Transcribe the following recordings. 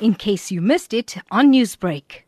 in case you missed it on Newsbreak.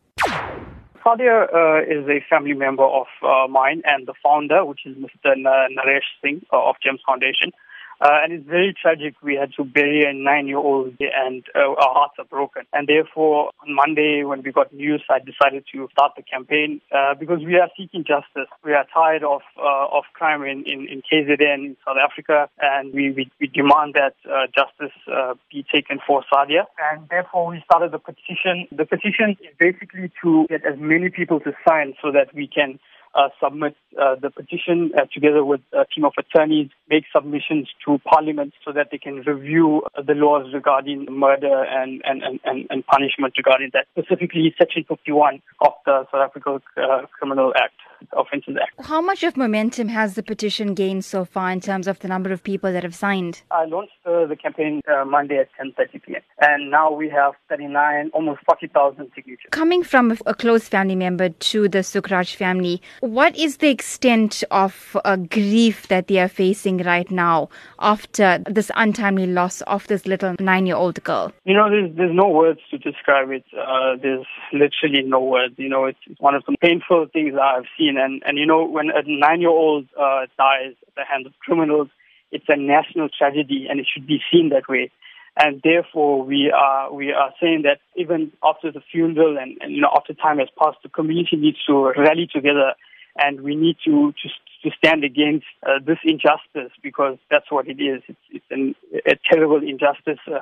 Sadia uh, is a family member of uh, mine and the founder, which is Mr. Naresh Singh uh, of Jems Foundation. Uh, and it's very tragic. We had to bury a nine-year-old, and uh, our hearts are broken. And therefore, on Monday, when we got news, I decided to start the campaign uh, because we are seeking justice. We are tired of uh, of crime in, in, in KZN in South Africa, and we we, we demand that uh, justice uh, be taken for Sadia. And therefore, we started the petition. The petition is basically to get as many people to sign so that we can uh, submit uh, the petition uh, together with a team of attorneys, make submissions to Parliament so that they can review uh, the laws regarding murder and, and, and, and punishment regarding that, specifically Section 51 of the South Africa uh, Criminal Act. Offences Act. How much of momentum has the petition gained so far in terms of the number of people that have signed? I launched uh, the campaign uh, Monday at 10:30 p.m. and now we have 39, almost 40,000 signatures. Coming from a, close family member to the Sukhraj family, what is the extent of uh, grief that they are facing right now after this untimely loss of this little nine-year-old girl? You know, there's there's no words to describe it. Uh, there's literally no words. You know, it's one of the painful things I've seen seen. And, and you know, when a nine year old uh, dies at the hands of criminals, it's a national tragedy and it should be seen that way. And therefore, we are we are saying that even after the funeral and, and you know after time has passed, the community needs to rally together, and we need to to, stand against uh, this injustice because that's what it is. It's, it's an, a terrible injustice. Uh,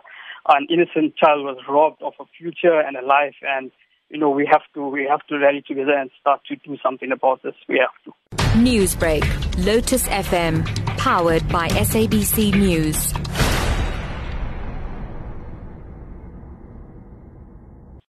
an innocent child was robbed of a future and a life, and you know, we have to we have to rally together and start to do something about this. We have to. Newsbreak, Lotus FM, powered by SABC News.